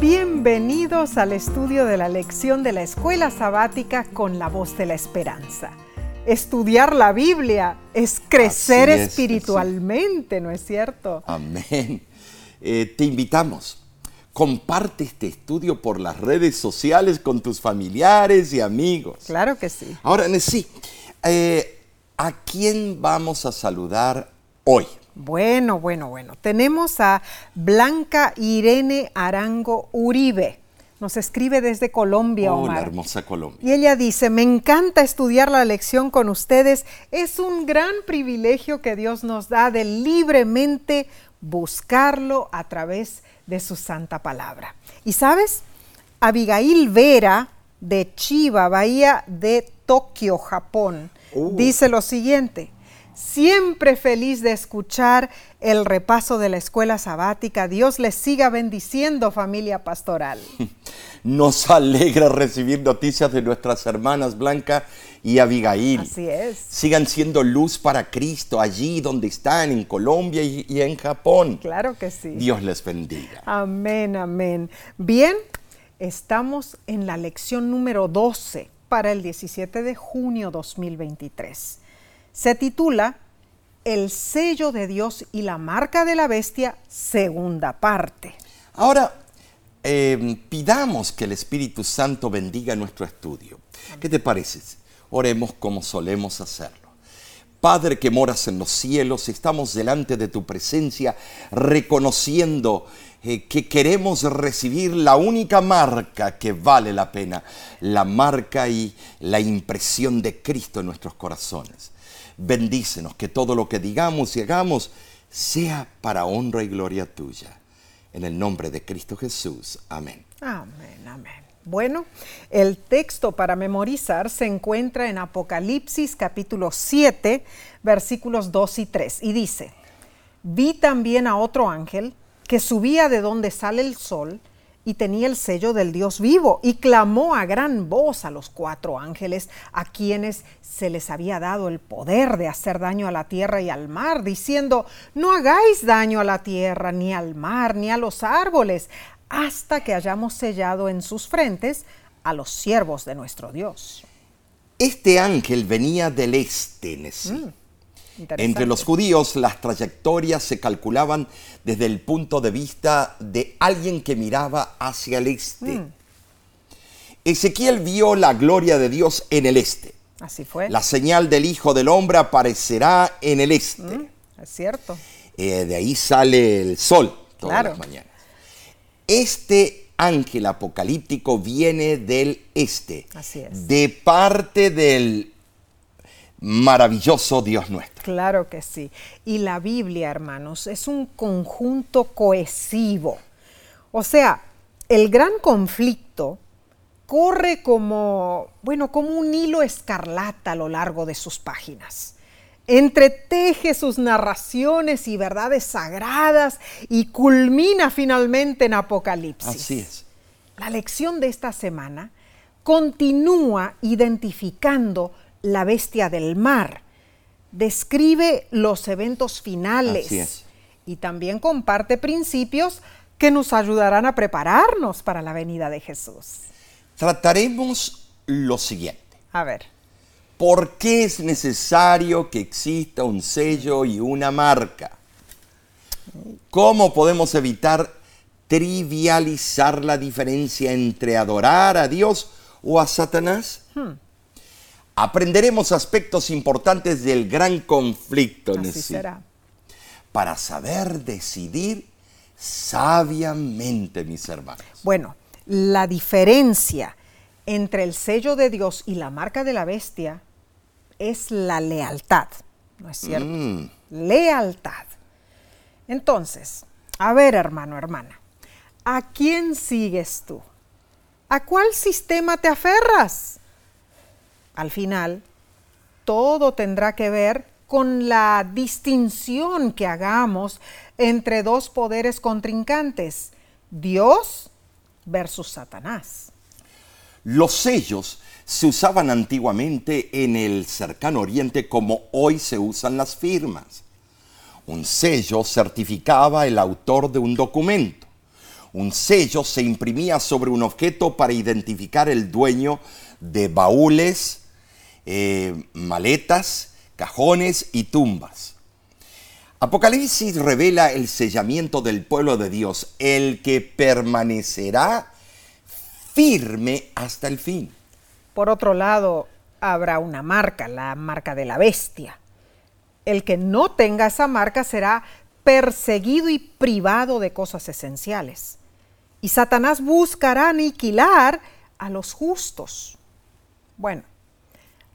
Bienvenidos al estudio de la lección de la escuela sabática con la voz de la esperanza. Estudiar la Biblia es crecer es, espiritualmente, ¿no es cierto? Amén. Eh, te invitamos. Comparte este estudio por las redes sociales con tus familiares y amigos. Claro que sí. Ahora, sí, eh, ¿a quién vamos a saludar hoy? Bueno, bueno, bueno. Tenemos a Blanca Irene Arango Uribe. Nos escribe desde Colombia, Oh, la Omar. hermosa Colombia. Y ella dice, me encanta estudiar la lección con ustedes. Es un gran privilegio que Dios nos da de libremente buscarlo a través de su santa palabra. Y sabes, Abigail Vera de Chiba, Bahía de Tokio, Japón, Uh. dice lo siguiente. Siempre feliz de escuchar el repaso de la escuela sabática. Dios les siga bendiciendo, familia pastoral. Nos alegra recibir noticias de nuestras hermanas Blanca y Abigail. Así es. Sigan siendo luz para Cristo allí donde están, en Colombia y, y en Japón. Claro que sí. Dios les bendiga. Amén, amén. Bien, estamos en la lección número 12 para el 17 de junio 2023. Se titula El sello de Dios y la marca de la bestia, segunda parte. Ahora, eh, pidamos que el Espíritu Santo bendiga nuestro estudio. ¿Qué te parece? Oremos como solemos hacerlo. Padre que moras en los cielos, estamos delante de tu presencia reconociendo eh, que queremos recibir la única marca que vale la pena, la marca y la impresión de Cristo en nuestros corazones. Bendícenos, que todo lo que digamos y hagamos sea para honra y gloria tuya. En el nombre de Cristo Jesús. Amén. Amén, amén. Bueno, el texto para memorizar se encuentra en Apocalipsis capítulo 7, versículos 2 y 3, y dice, vi también a otro ángel que subía de donde sale el sol y tenía el sello del Dios vivo y clamó a gran voz a los cuatro ángeles a quienes se les había dado el poder de hacer daño a la tierra y al mar, diciendo, no hagáis daño a la tierra, ni al mar, ni a los árboles, hasta que hayamos sellado en sus frentes a los siervos de nuestro Dios. Este ángel venía del este, Nesí. Mm, Entre los judíos las trayectorias se calculaban desde el punto de vista de alguien que miraba hacia el este. Mm. Ezequiel vio la gloria de Dios en el este. Así fue. La señal del Hijo del Hombre aparecerá en el este. Mm, es cierto. Eh, de ahí sale el sol todas Claro. las mañanas. Este ángel apocalíptico viene del este, Así es. de parte del maravilloso Dios nuestro. Claro que sí. Y la Biblia, hermanos, es un conjunto cohesivo. O sea, el gran conflicto corre como, bueno, como un hilo escarlata a lo largo de sus páginas. Entreteje sus narraciones y verdades sagradas y culmina finalmente en Apocalipsis. Así es. La lección de esta semana continúa identificando la bestia del mar, describe los eventos finales Así es. y también comparte principios que nos ayudarán a prepararnos para la venida de Jesús. Trataremos lo siguiente. A ver, ¿Por qué es necesario que exista un sello y una marca? ¿Cómo podemos evitar trivializar la diferencia entre adorar a Dios o a Satanás? Aprenderemos aspectos importantes del gran conflicto así Nesí, será. para saber decidir sabiamente, mis hermanos. Bueno, la diferencia entre el sello de Dios y la marca de la bestia es la lealtad, ¿no es cierto? Mm, Lealtad. Entonces, a ver, hermano, hermana, ¿a quién sigues tú? ¿A cuál sistema te aferras? Al final, todo tendrá que ver con la distinción que hagamos entre dos poderes contrincantes, Dios versus Satanás. Los sellos se usaban antiguamente en el cercano oriente como hoy se usan las firmas. Un sello certificaba el autor de un documento. Un sello se imprimía sobre un objeto para identificar el dueño de baúles, eh, maletas, cajones y tumbas. Apocalipsis revela el sellamiento del pueblo de Dios, el que permanecerá firme hasta el fin. Por otro lado, habrá una marca, la marca de la bestia. El que no tenga esa marca será perseguido y privado de cosas esenciales. Y Satanás buscará aniquilar a los justos. Bueno,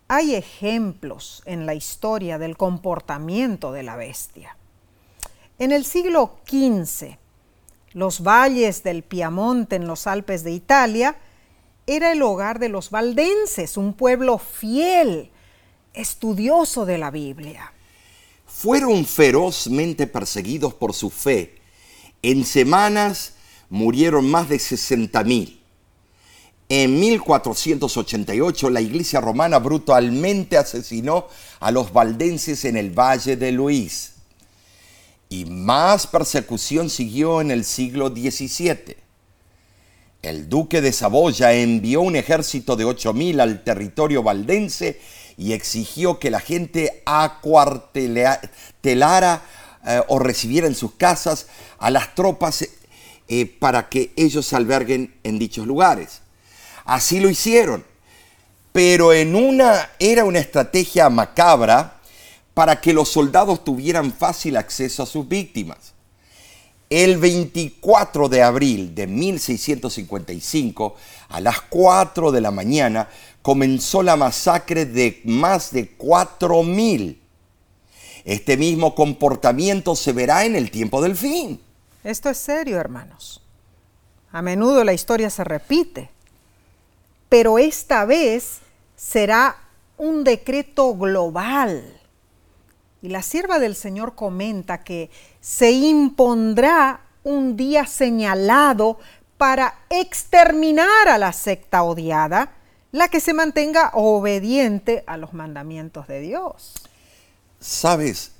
hay ejemplos en la historia del comportamiento de la bestia. En el siglo XV, los valles del Piamonte en los Alpes de Italia era el hogar de los valdenses, un pueblo fiel, estudioso de la Biblia. Fueron ferozmente perseguidos por su fe. En semanas murieron más de 60.000. En 1488 la iglesia romana brutalmente asesinó a los valdenses en el Valle de Luis. Y más persecución siguió en el siglo XVII. El duque de Saboya envió un ejército de 8.000 al territorio valdense y exigió que la gente acuartelara eh, o recibiera en sus casas a las tropas eh, para que ellos alberguen en dichos lugares. Así lo hicieron, pero en una era una estrategia macabra para que los soldados tuvieran fácil acceso a sus víctimas. El 24 de abril de 1655, a las 4 de la mañana, comenzó la masacre de más de 4.000. Este mismo comportamiento se verá en el tiempo del fin. Esto es serio, hermanos. A menudo la historia se repite, pero esta vez será un decreto global y la sierva del Señor comenta que se impondrá un día señalado para exterminar a la secta odiada, la que se mantenga obediente a los mandamientos de Dios. Sabes,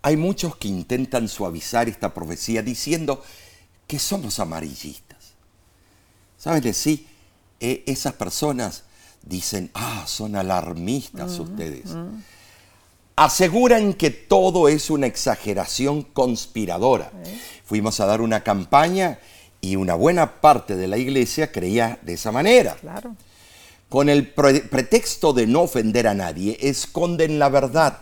hay muchos que intentan suavizar esta profecía diciendo que somos amarillistas. ¿Sabes? Sí, eh, esas personas dicen, ah, son alarmistas ustedes aseguran que todo es una exageración conspiradora. Fuimos a dar una campaña y una buena parte de la iglesia creía de esa manera. Con el pretexto de no ofender a nadie, esconden la verdad.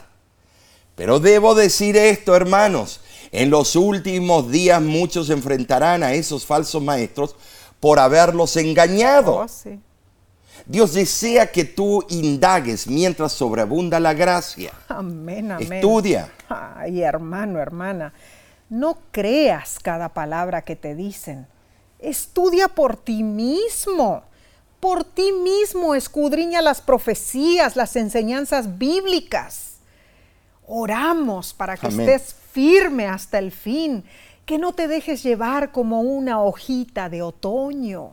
Pero debo decir esto, hermanos, en los últimos días muchos enfrentarán a esos falsos maestros por haberlos engañado. Oh, Dios desea que tú indagues mientras sobreabunda la gracia. Amén, amén. Estudia. Ay, hermano, hermana, no creas cada palabra que te dicen. Estudia por ti mismo. Por ti mismo escudriña las profecías, las enseñanzas bíblicas. Oramos para que estés firme hasta el fin, que no te dejes llevar como una hojita de otoño.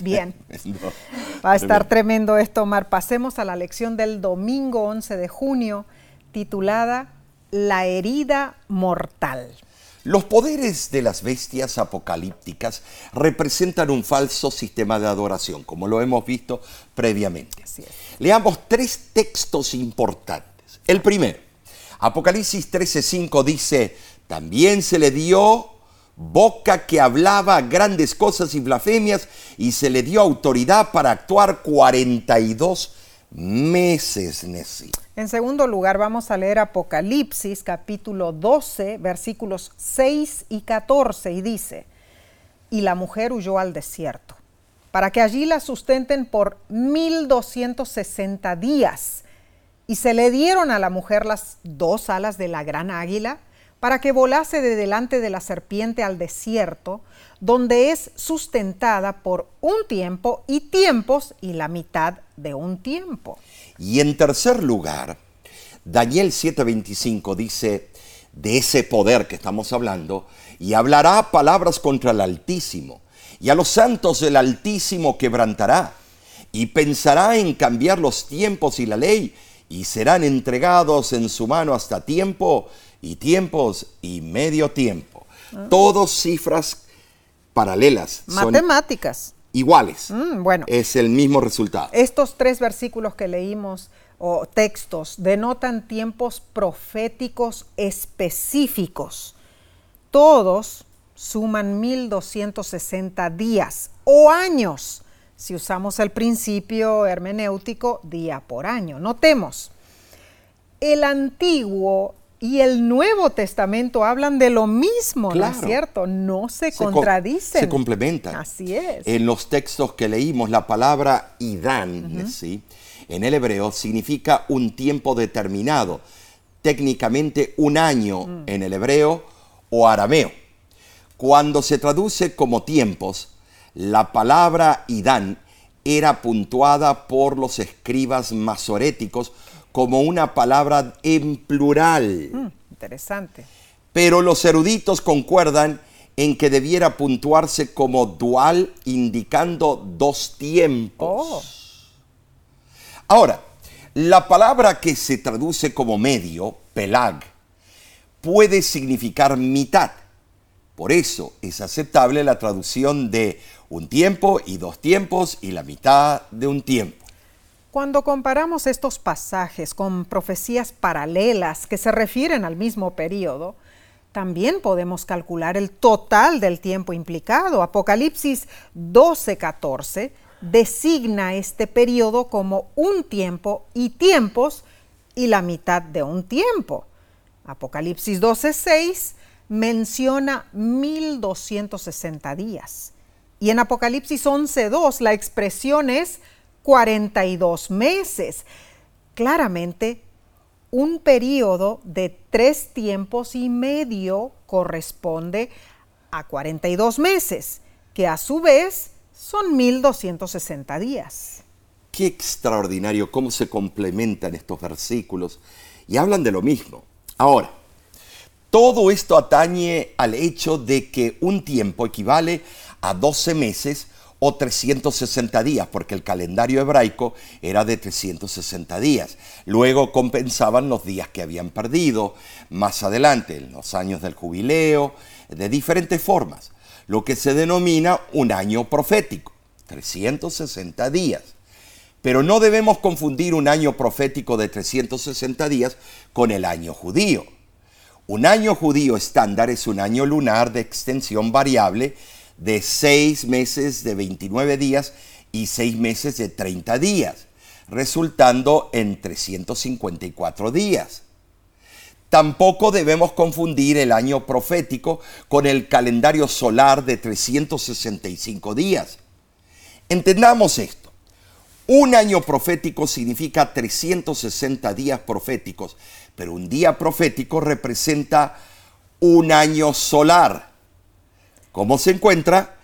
Bien. Va a estar tremendo esto, Omar. Pasemos a la lección del domingo 11 de junio, titulada La herida mortal. Los poderes de las bestias apocalípticas representan un falso sistema de adoración, como lo hemos visto previamente. Leamos tres textos importantes. El primero, Apocalipsis 13:5 dice, también se le dio boca que hablaba grandes cosas y blasfemias, y se le dio autoridad para actuar 42 meses. En segundo lugar, vamos a leer Apocalipsis capítulo 12, versículos 6 y 14, y dice, y la mujer huyó al desierto, para que allí la sustenten por 1260 días. Y se le dieron a la mujer las dos alas de la gran águila, para que volase de delante de la serpiente al desierto, donde es sustentada por un tiempo y tiempos y la mitad de un tiempo. Y en tercer lugar, Daniel 7:25 dice, de ese poder que estamos hablando, y hablará palabras contra el Altísimo, y a los santos del Altísimo quebrantará, y pensará en cambiar los tiempos y la ley, y serán entregados en su mano hasta tiempo y tiempos y medio tiempo. Ah. Todos cifras paralelas. son Matemáticas. iguales. Mm, bueno. Es el mismo resultado. Estos tres versículos que leímos o textos denotan tiempos proféticos específicos. Todos suman 1260 días o años si usamos el principio hermenéutico día por año. Notemos, el Antiguo y el Nuevo Testamento hablan de lo mismo, ¿no es cierto? No se, Se co- contradicen. se complementan. Así es. En los textos que leímos, la palabra idán, ¿sí? en el hebreo, significa un tiempo determinado, técnicamente un año Mm. en el hebreo o arameo. Cuando se traduce como tiempos, la palabra idán era puntuada por los escribas masoréticos como una palabra en plural. Mm, interesante. Pero los eruditos concuerdan en que debiera puntuarse como dual, indicando dos tiempos. Oh. Ahora, la palabra que se traduce como medio, pelag, puede significar mitad. Por eso es aceptable la traducción de un tiempo y dos tiempos y la mitad de un tiempo. Cuando comparamos estos pasajes con profecías paralelas que se refieren al mismo periodo, también podemos calcular el total del tiempo implicado. Apocalipsis 12:14 designa este periodo como un tiempo y tiempos y la mitad de un tiempo. Apocalipsis 12:6 menciona 1260 días. Y en Apocalipsis 11:2 la expresión es 42 meses. Claramente, un periodo de tres tiempos y medio corresponde a 42 meses, que a su vez son 1260 días. Qué extraordinario cómo se complementan estos versículos y hablan de lo mismo. Ahora, todo esto atañe al hecho de que un tiempo equivale a 12 meses o 360 días, porque el calendario hebraico era de 360 días. Luego compensaban los días que habían perdido más adelante, en los años del jubileo, de diferentes formas, lo que se denomina un año profético, 360 días. Pero no debemos confundir un año profético de 360 días con el año judío. Un año judío estándar es un año lunar de extensión variable de 6 meses de 29 días y 6 meses de 30 días, resultando en 354 días. Tampoco debemos confundir el año profético con el calendario solar de 365 días. Entendamos esto. Un año profético significa 360 días proféticos, pero un día profético representa un año solar, como se encuentra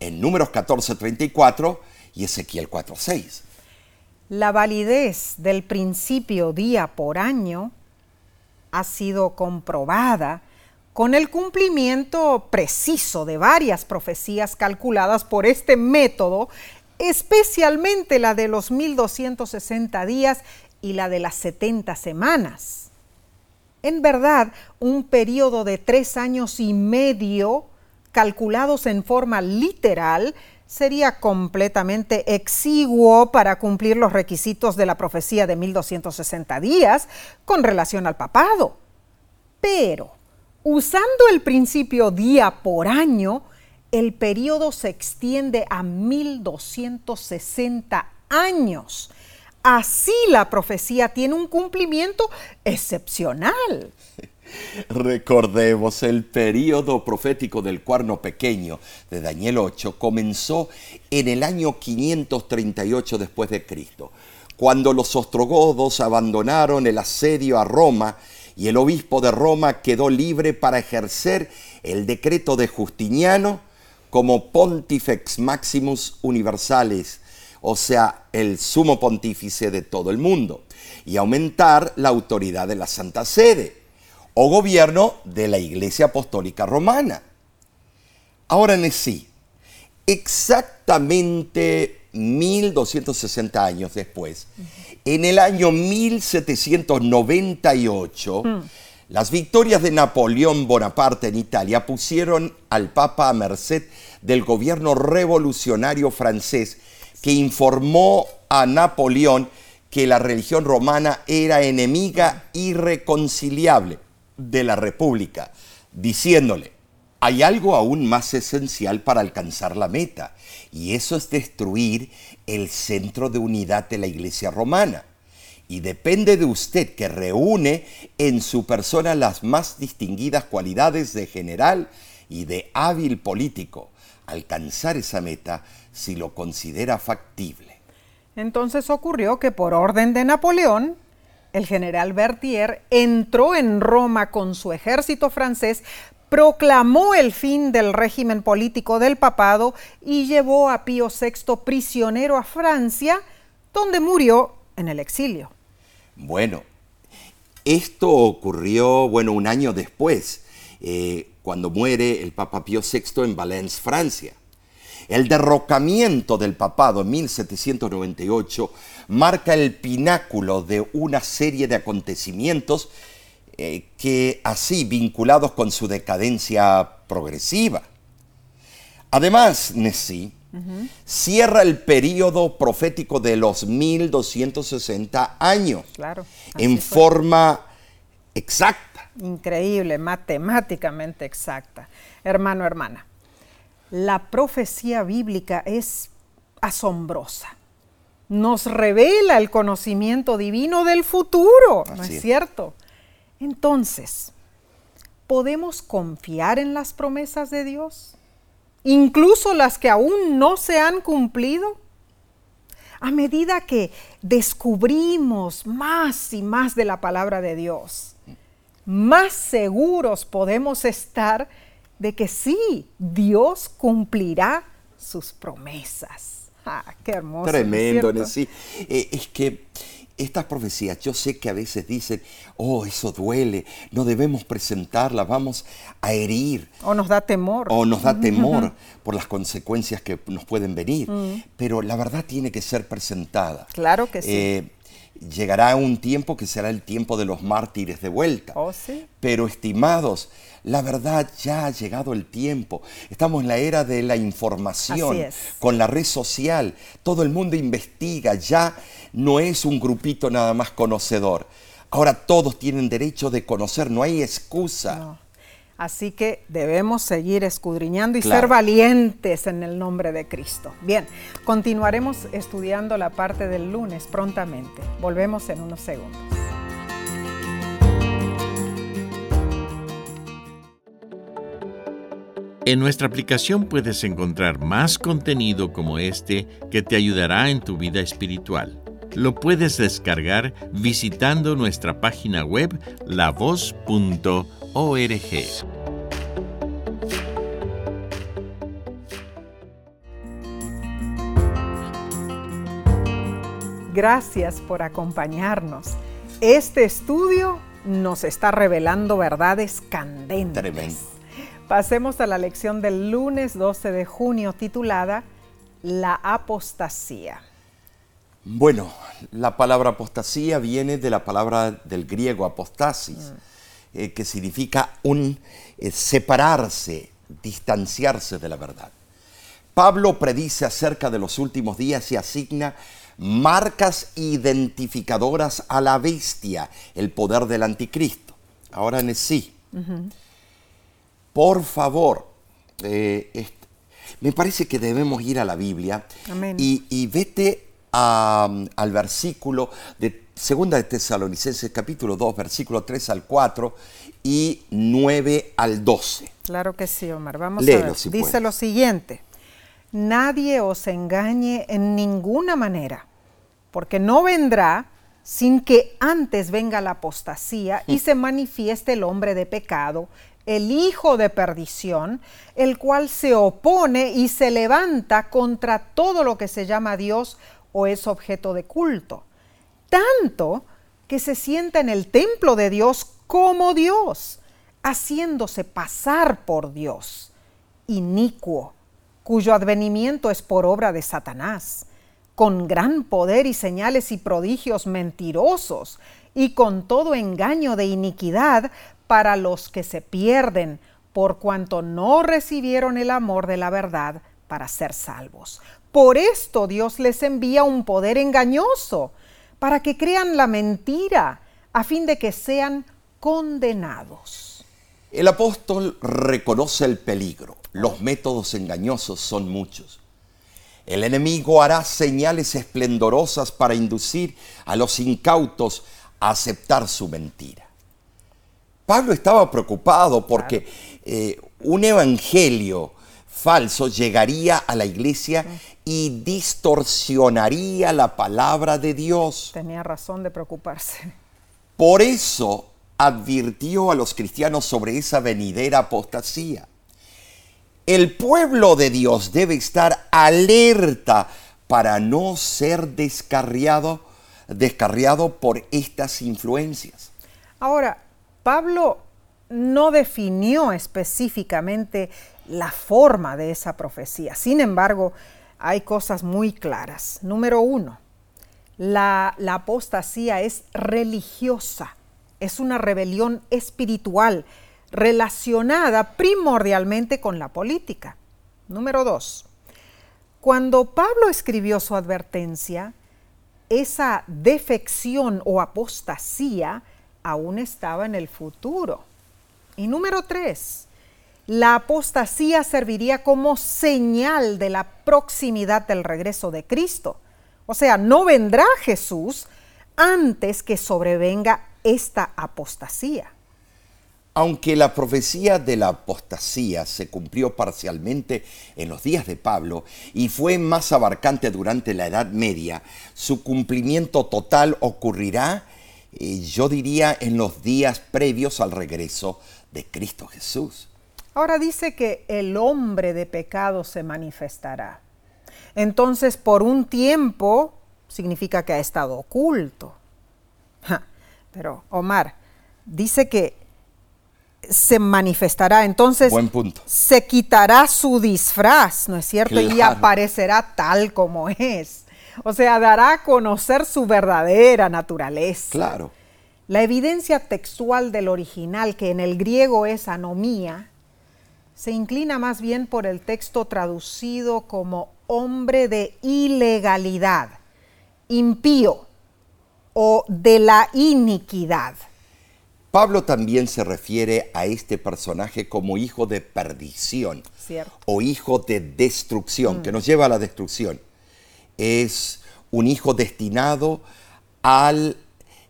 en números 14.34 y Ezequiel 4.6. La validez del principio día por año ha sido comprobada con el cumplimiento preciso de varias profecías calculadas por este método, especialmente la de los 1260 días y la de las 70 semanas. En verdad, un periodo de tres años y medio, calculados en forma literal, sería completamente exiguo para cumplir los requisitos de la profecía de 1260 días con relación al papado. Pero, usando el principio día por año, el periodo se extiende a 1260 años. Así la profecía tiene un cumplimiento excepcional. Recordemos, el período profético del cuerno pequeño de Daniel 8 comenzó en el año 538 después de Cristo, cuando los ostrogodos abandonaron el asedio a Roma y el obispo de Roma quedó libre para ejercer el decreto de Justiniano como Pontifex Maximus Universalis, o sea, el sumo pontífice de todo el mundo, y aumentar la autoridad de la Santa Sede o gobierno de la Iglesia Apostólica Romana. Ahora en sí, exactamente 1260 años después, en el año 1798, las victorias de Napoleón Bonaparte en Italia pusieron al Papa a merced del gobierno revolucionario francés que informó a Napoleón que la religión romana era enemiga irreconciliable de la República, diciéndole, hay algo aún más esencial para alcanzar la meta, y eso es destruir el centro de unidad de la Iglesia romana. Y depende de usted que reúne en su persona las más distinguidas cualidades de general y de hábil político, alcanzar esa meta si lo considera factible. Entonces ocurrió que por orden de Napoleón, el general Berthier entró en Roma con su ejército francés, proclamó el fin del régimen político del papado y llevó a Pío VI prisionero a Francia, donde murió en el exilio. Bueno, esto ocurrió, bueno, un año después, eh, cuando muere el Papa Pío VI en Valence, Francia. El derrocamiento del papado en 1798 marca el pináculo de una serie de acontecimientos eh, que así vinculados con su decadencia progresiva. Además, Nessie cierra el periodo profético de los 1260 años claro, en forma exacta. Increíble, matemáticamente exacta. Hermano, hermana, la profecía bíblica es asombrosa. Nos revela el conocimiento divino del futuro, ¿no es cierto? Entonces, ¿podemos confiar en las promesas de Dios? Incluso las que aún no se han cumplido. A medida que descubrimos más y más de la palabra de Dios, más seguros podemos estar de que sí, Dios cumplirá sus promesas. Ah, qué hermoso. Tremendo, ¿no sí. Eh, es que estas profecías, yo sé que a veces dicen, oh, eso duele, no debemos presentarlas, vamos a herir. O nos da temor. O nos da temor por las consecuencias que nos pueden venir. Mm. Pero la verdad tiene que ser presentada. Claro que sí. Eh, llegará un tiempo que será el tiempo de los mártires de vuelta. Oh, sí. Pero estimados, la verdad, ya ha llegado el tiempo. Estamos en la era de la información, con la red social. Todo el mundo investiga, ya no es un grupito nada más conocedor. Ahora todos tienen derecho de conocer, no hay excusa. Así que debemos seguir escudriñando y ser valientes en el nombre de Cristo. Bien, continuaremos estudiando la parte del lunes prontamente. Volvemos en unos segundos. En nuestra aplicación puedes encontrar más contenido como este que te ayudará en tu vida espiritual. Lo puedes descargar visitando nuestra página web lavoz.org. Gracias por acompañarnos. Este estudio nos está revelando verdades candentes. Tremendo. Pasemos a la lección del lunes 12 de junio titulada La apostasía. Bueno, la palabra apostasía viene de la palabra del griego apostasis, mm. Eh, que significa un eh, separarse, distanciarse de la verdad. Pablo predice acerca de los últimos días y asigna marcas identificadoras a la bestia, el poder del anticristo. Ahora en sí por favor, eh, me parece que debemos ir a la Biblia y, vete al versículo de Segunda de Tesalonicenses capítulo 2, versículo 3 al 4 y 9 al 12. Claro que sí, Omar. Vamos a ver. Dice lo siguiente. Nadie os engañe en ninguna manera, porque no vendrá sin que antes venga la apostasía y mm. se manifieste el hombre de pecado, el hijo de perdición, el cual se opone y se levanta contra todo lo que se llama Dios o es objeto de culto, tanto que se sienta en el templo de Dios como Dios, haciéndose pasar por Dios, inicuo, cuyo advenimiento es por obra de Satanás, con gran poder y señales y prodigios mentirosos, y con todo engaño de iniquidad para los que se pierden, por cuanto no recibieron el amor de la verdad para ser salvos. Por esto Dios les envía un poder engañoso, para que crean la mentira, a fin de que sean condenados. El apóstol reconoce el peligro. Los métodos engañosos son muchos. El enemigo hará señales esplendorosas para inducir a los incautos a aceptar su mentira. Pablo estaba preocupado porque eh, un evangelio falso llegaría a la iglesia y distorsionaría la palabra de Dios. Tenía razón de preocuparse. Por eso advirtió a los cristianos sobre esa venidera apostasía. El pueblo de Dios debe estar alerta para no ser descarriado, descarriado por estas influencias. Ahora, Pablo no definió específicamente la forma de esa profecía. Sin embargo, hay cosas muy claras. Número uno, la, apostasía es religiosa, es una rebelión espiritual relacionada primordialmente con la política. Número dos, cuando Pablo escribió su advertencia, esa defección o apostasía aún estaba en el futuro. Y número tres, la apostasía serviría como señal de la proximidad del regreso de Cristo. O sea, no vendrá Jesús antes que sobrevenga esta apostasía. Aunque la profecía de la apostasía se cumplió parcialmente en los días de Pablo y fue más abarcante durante la Edad Media, su cumplimiento total ocurrirá, eh, yo diría, en los días previos al regreso de Cristo Jesús. Ahora dice que el hombre de pecado se manifestará. Entonces, por un tiempo, significa que ha estado oculto. pero, Omar, dice que se manifestará, entonces Buen punto. se quitará su disfraz, ¿no es cierto? Y aparecerá tal como es. O sea, dará a conocer su verdadera naturaleza. Claro. La evidencia textual del original, que en el griego es anomía, se inclina más bien por el texto traducido como hombre de ilegalidad, impío o de la iniquidad. Pablo también se refiere a este personaje como hijo de perdición o hijo de destrucción, que nos lleva a la destrucción. Es un hijo destinado al,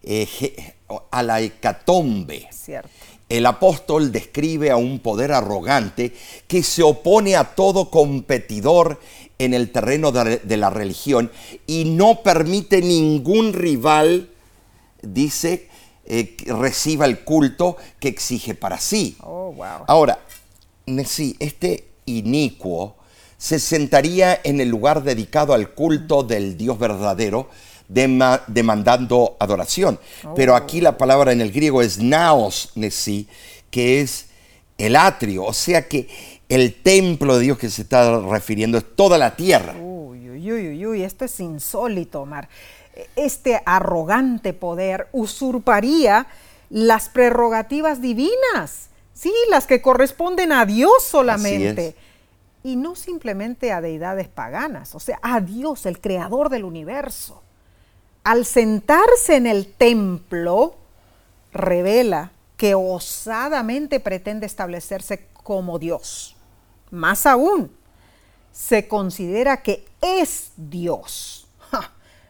eh, a la hecatombe. Cierto el apóstol describe a un poder arrogante que se opone a todo competidor en el terreno de, la religión y no permite ningún rival, dice, eh, reciba el culto que exige para sí. Oh, wow. Ahora, sí, este inicuo se sentaría en el lugar dedicado al culto del Dios verdadero, demandando adoración. Pero aquí la palabra en el griego es naos nesi, que es el atrio, o sea que el templo de Dios que se está refiriendo es toda la tierra. Uy, uy, uy, uy, esto es insólito, Omar. Este arrogante poder usurparía las prerrogativas divinas, sí, las que corresponden a Dios solamente. Y no simplemente a deidades paganas, o sea, a Dios, el creador del universo al sentarse en el templo, revela que osadamente pretende establecerse como Dios. Más aún, se considera que es Dios.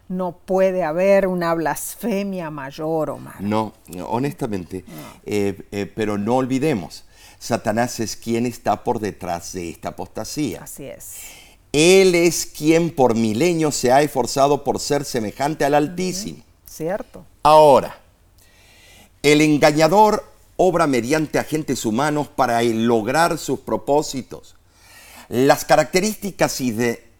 no puede haber una blasfemia mayor, Omar. No, honestamente, eh, eh, pero no olvidemos, Satanás es quien está por detrás de esta apostasía. Así es. Él es quien por milenios se ha esforzado por ser semejante al Altísimo. Cierto. Ahora, el engañador obra mediante agentes humanos para lograr sus propósitos. Las características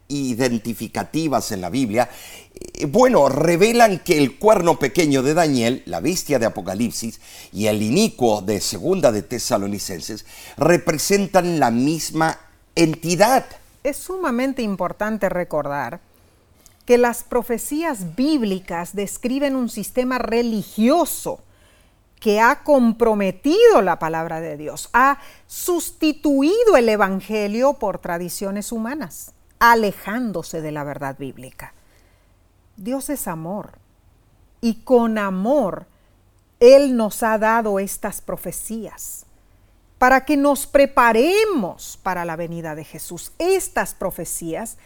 identificativas en la Biblia, eh, bueno, revelan que el cuerno pequeño de Daniel, la bestia de Apocalipsis, y el inicuo de Segunda de Tesalonicenses representan la misma entidad es sumamente importante recordar que las profecías bíblicas describen un sistema religioso que ha comprometido la palabra de Dios, ha sustituido el Evangelio por tradiciones humanas, alejándose de la verdad bíblica. Dios es amor y con amor Él nos ha dado estas profecías para que nos preparemos para la venida de Jesús. Estas profecías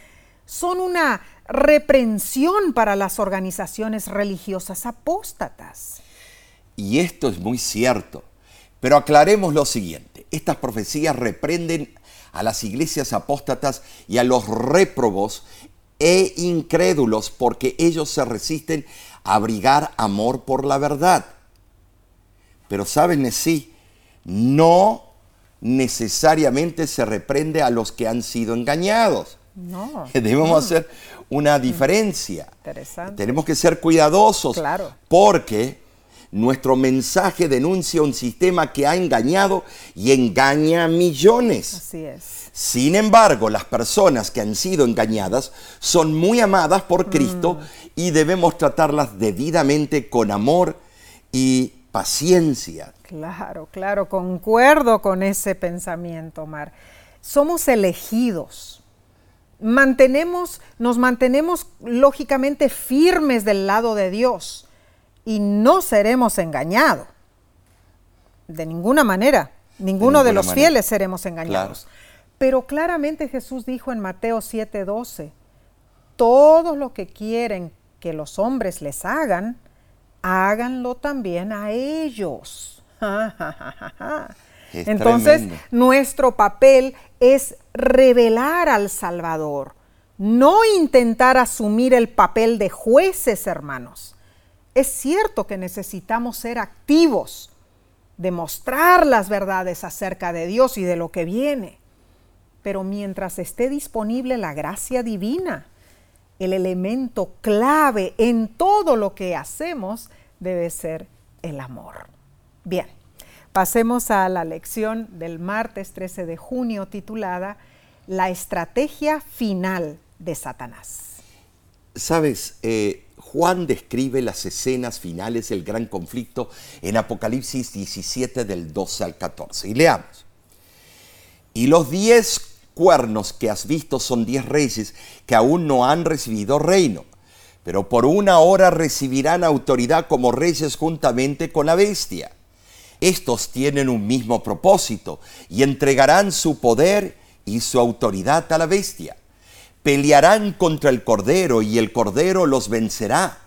son una reprensión para las organizaciones religiosas apóstatas. Y esto es muy cierto. Pero aclaremos lo siguiente. Estas profecías reprenden a las iglesias apóstatas y a los réprobos e incrédulos porque ellos se resisten a abrigar amor por la verdad. Pero saben, sí, no necesariamente se reprende a los que han sido engañados. No. Debemos hacer una diferencia. Interesante. Tenemos que ser cuidadosos Claro. porque nuestro mensaje denuncia un sistema que ha engañado y engaña a millones. Así es. Sin embargo, las personas que han sido engañadas son muy amadas por Cristo y debemos tratarlas debidamente con amor y paciencia. Claro, claro, concuerdo con ese pensamiento, Omar. Somos elegidos. Mantenemos, nos mantenemos lógicamente firmes del lado de Dios y no seremos engañados. De ninguna manera. Ninguno de, los manera. fieles seremos engañados. Pero claramente Jesús dijo en Mateo 7:12, todos los que quieren que los hombres les hagan, háganlo también a ellos. Es Entonces, tremendo. nuestro papel es revelar al Salvador, no intentar asumir el papel de jueces, hermanos. Es cierto que necesitamos ser activos, demostrar las verdades acerca de Dios y de lo que viene. Pero mientras esté disponible la gracia divina, el elemento clave en todo lo que hacemos debe ser el amor. Bien, pasemos a la lección del martes 13 de junio titulada La estrategia final de Satanás. Sabes, Eh, Juan describe las escenas finales del gran conflicto en Apocalipsis 17 del 12 al 14. Y leamos. Y los diez cuernos que has visto son diez reyes que aún no han recibido reino, pero por una hora recibirán autoridad como reyes juntamente con la bestia. Estos tienen un mismo propósito y entregarán su poder y su autoridad a la bestia. Pelearán contra el Cordero y el Cordero los vencerá,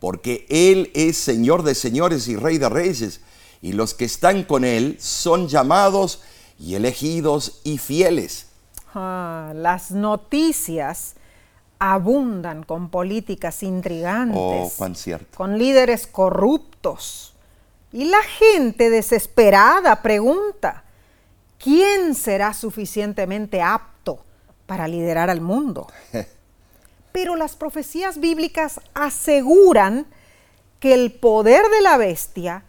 porque Él es Señor de señores y Rey de reyes, y los que están con Él son llamados y elegidos y fieles. Ah, las noticias abundan con políticas intrigantes, Oh, cuán cierto. con líderes corruptos. Y la gente desesperada pregunta, ¿quién será suficientemente apto para liderar al mundo? Pero las profecías bíblicas aseguran que el poder de la bestia,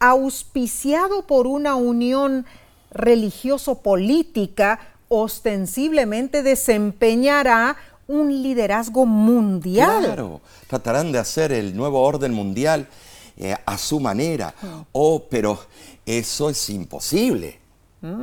auspiciado por una unión religioso-política, ostensiblemente desempeñará un liderazgo mundial. Claro, tratarán de hacer el nuevo orden mundial eh, a su manera. Oh, pero eso es imposible,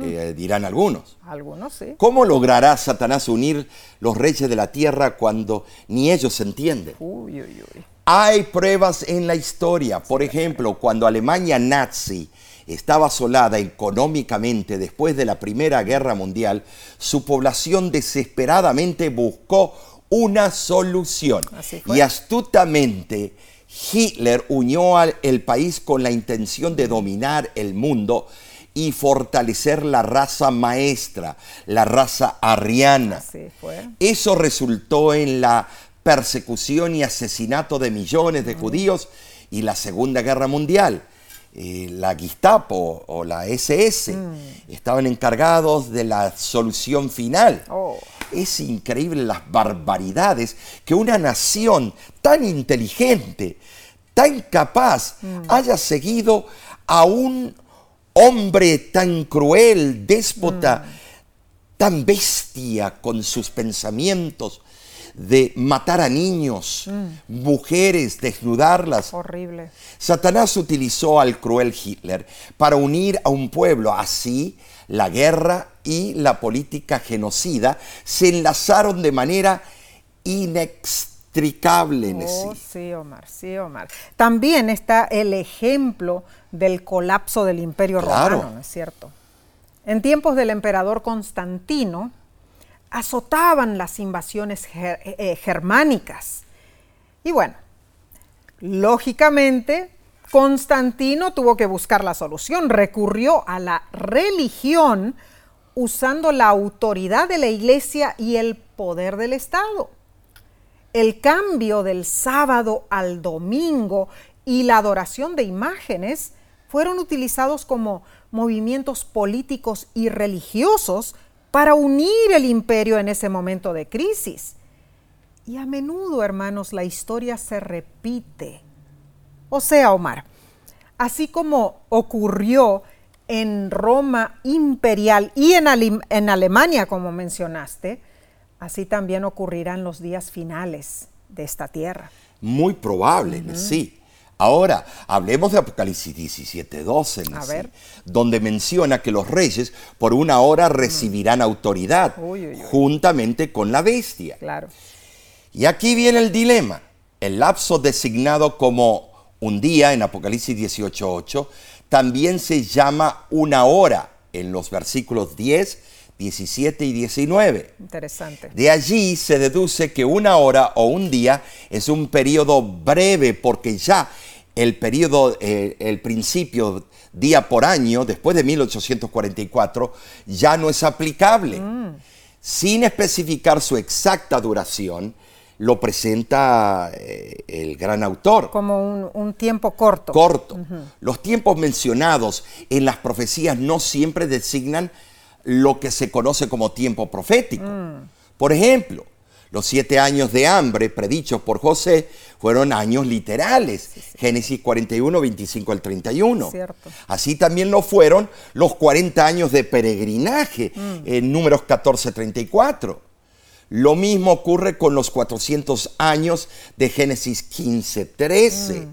eh, dirán algunos. Algunos sí. ¿Cómo logrará Satanás unir los reyes de la tierra cuando ni ellos se entienden? Uy, uy, uy. Hay pruebas en la historia. Por ejemplo, cuando Alemania nazi estaba asolada económicamente después de la Primera Guerra Mundial, su población desesperadamente buscó una solución. Y astutamente Hitler unió al el país con la intención de dominar el mundo y fortalecer la raza maestra, la raza ariana. Eso resultó en la persecución y asesinato de millones de judíos y la Segunda Guerra Mundial. Eh, la Gestapo o la SS estaban encargados de la solución final. Oh. Es increíble las barbaridades que una nación tan inteligente, tan capaz, haya seguido a un hombre tan cruel, déspota, tan bestia con sus pensamientos, de matar a niños, mujeres, desnudarlas. Horrible. Satanás utilizó al cruel Hitler para unir a un pueblo. Así, la guerra y la política genocida se enlazaron de manera inextricable Oh, sí. sí, Omar, sí, Omar. También está el ejemplo del colapso del Imperio Claro. Romano, ¿no es cierto? En tiempos del emperador Constantino, azotaban las invasiones ger- eh, germánicas. Y bueno, lógicamente, Constantino tuvo que buscar la solución, recurrió a la religión usando la autoridad de la iglesia y el poder del Estado. El cambio del sábado al domingo y la adoración de imágenes fueron utilizados como movimientos políticos y religiosos para unir el imperio en ese momento de crisis. Y a menudo, hermanos, la historia se repite. O sea, Omar, así como ocurrió en Roma imperial y en, Alemania, como mencionaste, así también ocurrirá en los días finales de esta tierra. Muy probable, sí. Ahora, hablemos de Apocalipsis 17, 12, A ver. donde menciona que los reyes por una hora recibirán autoridad Uy, uy, uy. juntamente con la bestia. Claro. Y aquí viene el dilema. El lapso designado como un día en Apocalipsis 18.8 también se llama una hora en los versículos 10, 17 y 19. Interesante. De allí se deduce que una hora o un día es un periodo breve porque ya el periodo, eh, el principio día por año, después de 1844, ya no es aplicable. Sin especificar su exacta duración, lo presenta eh, el gran autor Como un, un tiempo corto. corto. Los tiempos mencionados en las profecías no siempre designan lo que se conoce como tiempo profético. Por ejemplo, los siete años de hambre predichos por José fueron años literales. Génesis 41, 25 al 31. Cierto. Así también lo fueron los 40 años de peregrinaje en números 14, 34. Lo mismo ocurre con los 400 años de Génesis 15, 13,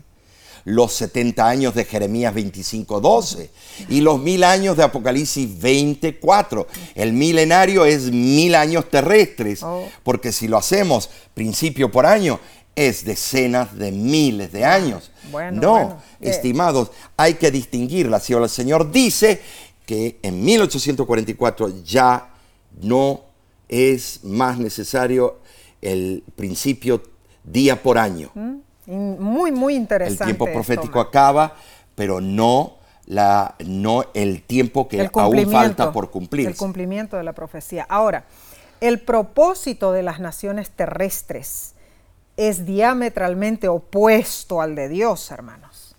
los 70 años de Jeremías 25, 12 y los mil años de Apocalipsis 24. El milenario es mil años terrestres, Oh. porque si lo hacemos principio por año, es decenas de miles de años. Bueno, no, bueno, eh. estimados, hay que distinguirla. Si el Señor dice que en 1844 ya no es más necesario el principio día por año. Y Muy, muy El interesante. tiempo profético acaba, pero no, la, no el tiempo que El aún falta por cumplir. El cumplimiento de la profecía. Ahora, el propósito de las naciones terrestres es diametralmente opuesto al de Dios, hermanos.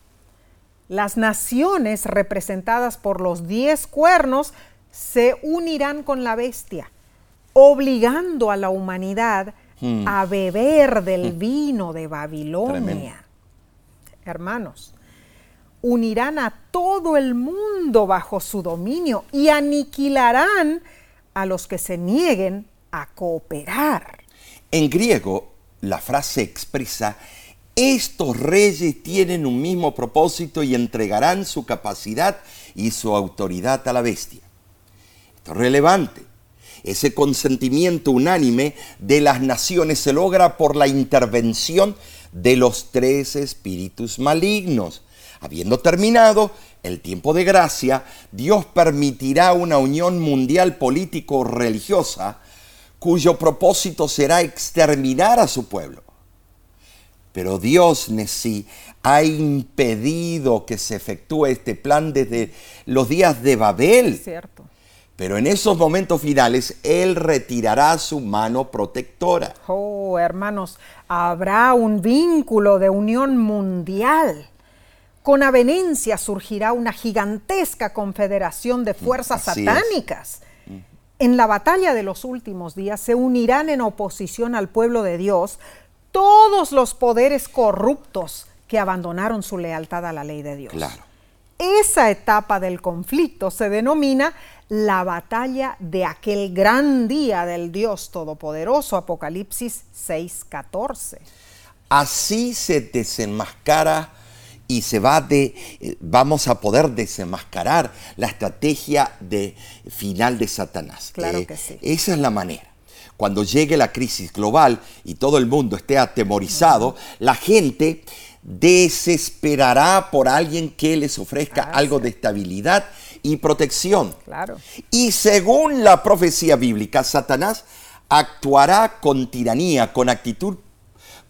Las naciones representadas por los diez cuernos se unirán con la bestia, obligando a la humanidad a beber del vino de Babilonia. Tremendo. Hermanos, unirán a todo el mundo bajo su dominio y aniquilarán a los que se nieguen a cooperar. En griego, la frase expresa, estos reyes tienen un mismo propósito y entregarán su capacidad y su autoridad a la bestia. Esto es relevante. Ese consentimiento unánime de las naciones se logra por la intervención de los tres espíritus malignos. Habiendo terminado el tiempo de gracia, Dios permitirá una unión mundial político-religiosa cuyo propósito será exterminar a su pueblo. Pero Dios, Nesí, ha impedido que se efectúe este plan desde los días de Babel. Pero en esos momentos finales, Él retirará su mano protectora. Oh, hermanos, habrá un vínculo de unión mundial. Con avenencia surgirá una gigantesca confederación de fuerzas Así es. satánicas. En la batalla de los últimos días se unirán en oposición al pueblo de Dios todos los poderes corruptos que abandonaron su lealtad a la ley de Dios. Claro. Esa etapa del conflicto se denomina la batalla de aquel gran día del Dios Todopoderoso, Apocalipsis 6:14. Así se desenmascara y se va de, eh, vamos a poder desenmascarar la estrategia de final de Satanás. Claro Eh, que sí. Esa es la manera. Cuando llegue la crisis global y todo el mundo esté atemorizado, la gente desesperará por alguien que les ofrezca Ah, algo de estabilidad y protección. Claro. Y según la profecía bíblica, Satanás actuará con tiranía, con actitud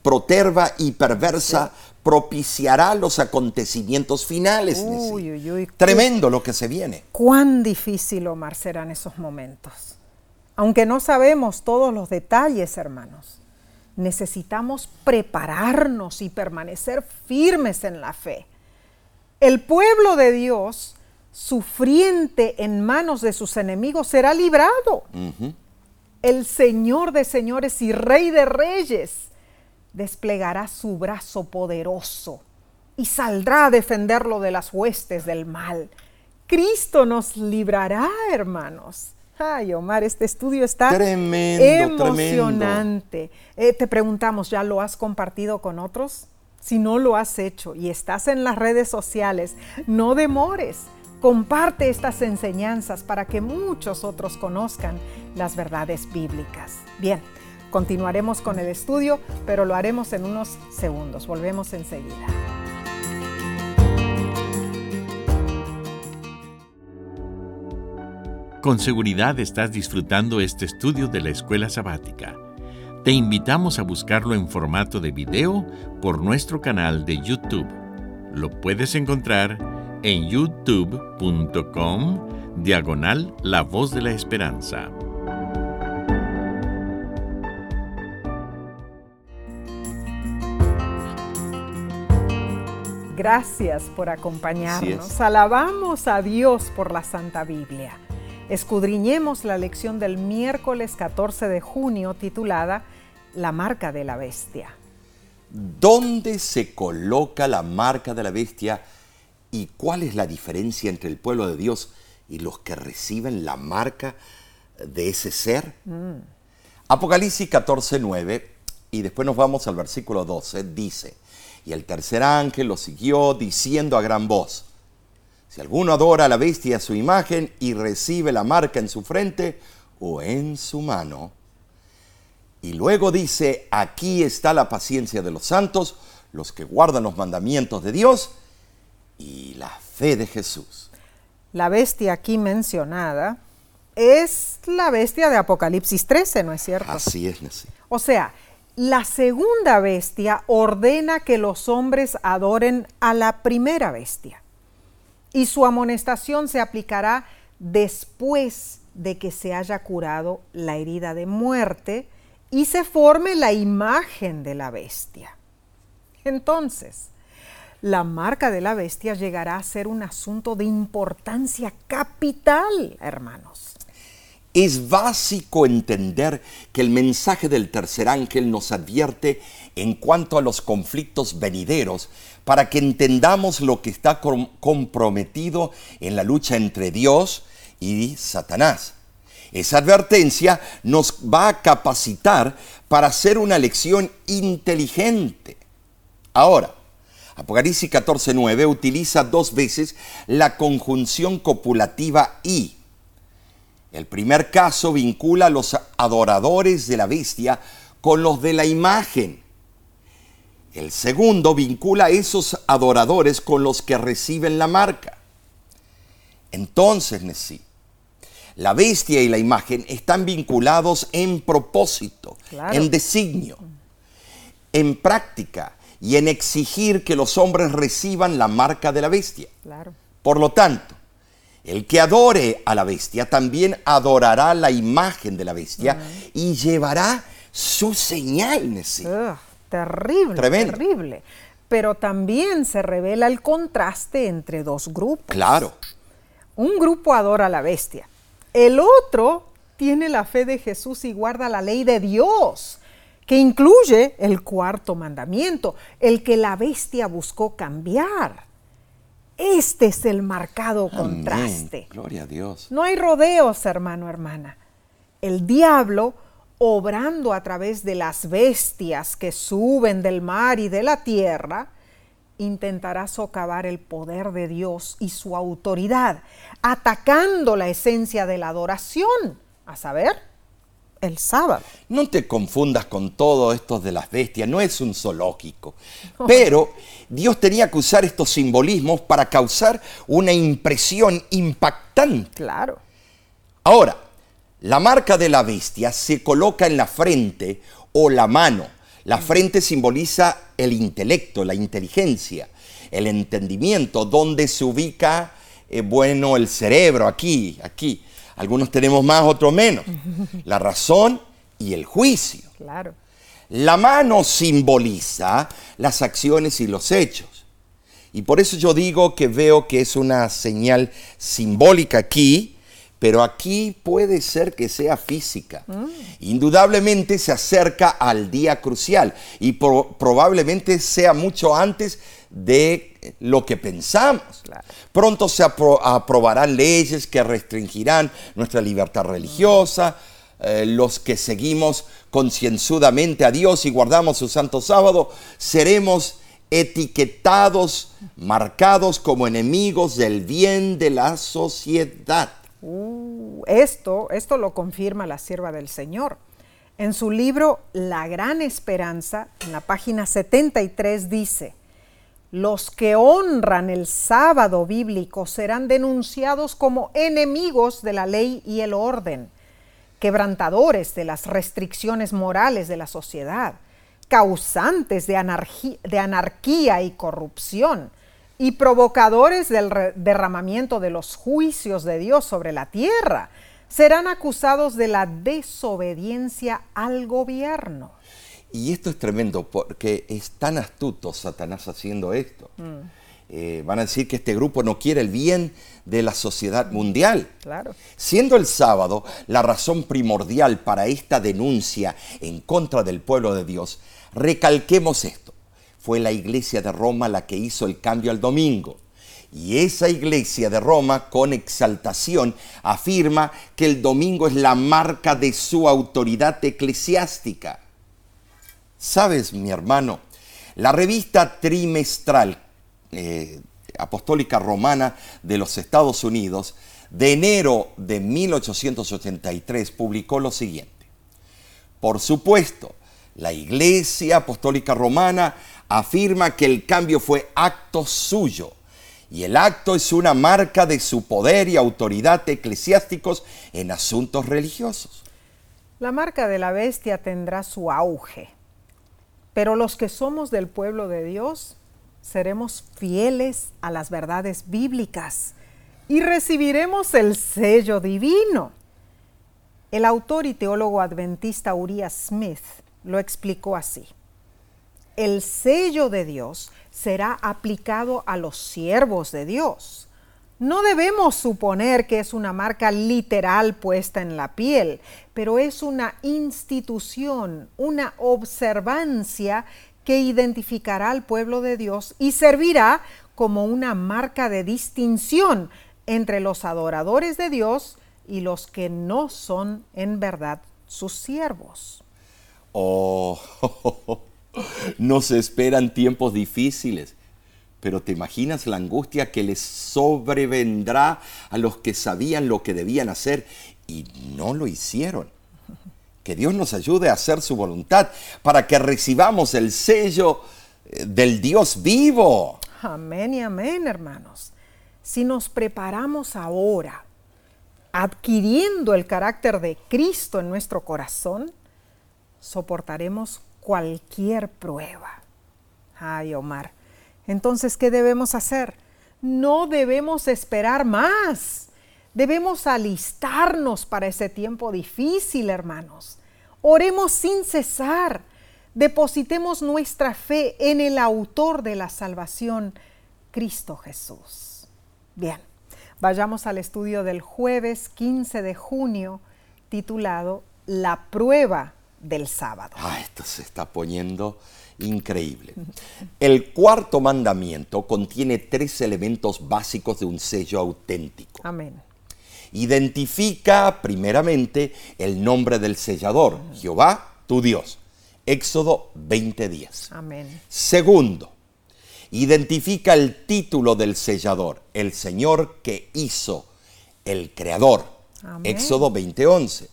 proterva y perversa, propiciará los acontecimientos finales. Uy, uy, uy. Tremendo lo que se viene. Cuán difícil, Omar, serán esos momentos. Aunque no sabemos todos los detalles, hermanos, necesitamos prepararnos y permanecer firmes en la fe. El pueblo de Dios, sufriente en manos de sus enemigos, será librado. El Señor de señores y Rey de reyes desplegará su brazo poderoso y saldrá a defenderlo de las huestes del mal. Cristo nos librará, hermanos. Ay, Omar, este estudio está Tremendo, emocionante. Eh, te preguntamos, ¿ya lo has compartido con otros? Si no lo has hecho y estás en las redes sociales, no demores. Comparte estas enseñanzas para que muchos otros conozcan las verdades bíblicas. Bien, continuaremos con el estudio, pero lo haremos en unos segundos. Volvemos enseguida. Con seguridad estás disfrutando este estudio de la escuela sabática. Te invitamos a buscarlo en formato de video por nuestro canal de YouTube. Lo puedes encontrar en youtube.com diagonal La Voz de la Esperanza. Gracias por acompañarnos. Alabamos a Dios por la Santa Biblia. Escudriñemos la lección del miércoles 14 de junio titulada La marca de la bestia. ¿Dónde se coloca la marca de la bestia y cuál es la diferencia entre el pueblo de Dios y los que reciben la marca de ese ser? Apocalipsis 14, 9, y después nos vamos al versículo 12, dice, y el tercer ángel lo siguió diciendo a gran voz, si alguno adora a la bestia y a su imagen y recibe la marca en su frente o en su mano, y luego dice, aquí está la paciencia de los santos, los que guardan los mandamientos de Dios y la fe de Jesús. La bestia aquí mencionada es la bestia de Apocalipsis 13, ¿no es cierto? Así es, Nessie. O sea, la segunda bestia ordena que los hombres adoren a la primera bestia. Y su amonestación se aplicará después de que se haya curado la herida de muerte y se forme la imagen de la bestia. Entonces, la marca de la bestia llegará a ser un asunto de importancia capital, hermanos. Es básico entender que el mensaje del tercer ángel nos advierte en cuanto a los conflictos venideros para que entendamos lo que está com- comprometido en la lucha entre Dios y Satanás. Esa advertencia nos va a capacitar para hacer una lección inteligente. Ahora, Apocalipsis 14:9 utiliza dos veces la conjunción copulativa y. El primer caso vincula a los adoradores de la bestia con los de la imagen. El segundo vincula a esos adoradores con los que reciben la marca. Entonces, Nesí, la bestia y la imagen están vinculados en propósito, Claro. en designio, en práctica y en exigir que los hombres reciban la marca de la bestia. Claro. Por lo tanto, el que adore a la bestia también adorará la imagen de la bestia y llevará su señal, Nessie. Ugh, terrible, Tremendo. terrible. Pero también se revela el contraste entre dos grupos. Claro, Un grupo adora a la bestia. El otro tiene la fe de Jesús y guarda la ley de Dios, que incluye el cuarto mandamiento, el que la bestia buscó cambiar. Este es el marcado Amén. contraste. Gloria a Dios. No hay rodeos, hermano, hermana. El diablo, obrando a través de las bestias que suben del mar y de la tierra, intentará socavar el poder de Dios y su autoridad, atacando la esencia de la adoración, a saber, el sábado. No te confundas con todo esto de las bestias, no es un zoológico. Pero Dios tenía que usar estos simbolismos para causar una impresión impactante. Claro. Ahora, la marca de la bestia se coloca en la frente o la mano. La frente simboliza el intelecto, la inteligencia, el entendimiento, donde se ubica, eh, bueno, el cerebro, aquí, aquí. Algunos tenemos más, otros menos. La razón y el juicio. Claro. La mano simboliza las acciones y los hechos. Y por eso yo digo que veo que es una señal simbólica aquí, pero aquí puede ser que sea física. Indudablemente se acerca al día crucial y pro- probablemente sea mucho antes de lo que pensamos. Claro. Pronto se apro- aprobarán leyes que restringirán nuestra libertad religiosa. Eh, los que seguimos concienzudamente a Dios y guardamos su santo sábado, seremos etiquetados, marcados como enemigos del bien de la sociedad. Uh, esto, esto lo confirma la sierva del Señor. En su libro La Gran Esperanza, en la página 73 dice, los que honran el sábado bíblico serán denunciados como enemigos de la ley y el orden, quebrantadores de las restricciones morales de la sociedad, causantes de, anarquí- de anarquía y corrupción, y provocadores del derramamiento de los juicios de Dios sobre la tierra, serán acusados de la desobediencia al gobierno. Y esto es tremendo porque es tan astuto Satanás haciendo esto. Eh, van a decir que este grupo no quiere el bien de la sociedad mundial. Claro. Siendo el sábado la razón primordial para esta denuncia en contra del pueblo de Dios, recalquemos esto. Fue la iglesia de Roma la que hizo el cambio al domingo. Y esa iglesia de Roma, con exaltación, afirma que el domingo es la marca de su autoridad eclesiástica. Sabes, mi hermano, la revista trimestral eh, apostólica romana de los Estados Unidos de enero de 1883 publicó lo siguiente. Por supuesto, la Iglesia Apostólica Romana afirma que el cambio fue acto suyo y el acto es una marca de su poder y autoridad eclesiásticos en asuntos religiosos. La marca de la bestia tendrá su auge, pero los que somos del pueblo de Dios seremos fieles a las verdades bíblicas y recibiremos el sello divino. El autor y teólogo adventista Uriah Smith lo explicó así. El sello de Dios será aplicado a los siervos de Dios. No debemos suponer que es una marca literal puesta en la piel, pero es una institución, una observancia que identificará al pueblo de Dios y servirá como una marca de distinción entre los adoradores de Dios y los que no son en verdad sus siervos. Oh, nos esperan tiempos difíciles, pero ¿te imaginas la angustia que les sobrevendrá a los que sabían lo que debían hacer y no lo hicieron? Que Dios nos ayude a hacer su voluntad para que recibamos el sello eh, del Dios vivo. Amén y amén, hermanos. Si nos preparamos ahora, adquiriendo el carácter de Cristo en nuestro corazón, soportaremos cualquier prueba. Ay, Omar. Entonces, ¿qué debemos hacer? No debemos esperar más. Debemos alistarnos para ese tiempo difícil, hermanos. Oremos sin cesar. Depositemos nuestra fe en el autor de la salvación, Cristo Jesús. Bien, vayamos al estudio del jueves 15 de junio titulado La prueba del sábado. Ah, esto se está poniendo increíble. El cuarto mandamiento contiene tres elementos básicos de un sello auténtico. Amén. Identifica primeramente el nombre del sellador, Jehová, tu Dios. Éxodo 20:10. Amén. Segundo, identifica el título del sellador, el Señor que hizo, el Creador. Amén. Éxodo 20:11.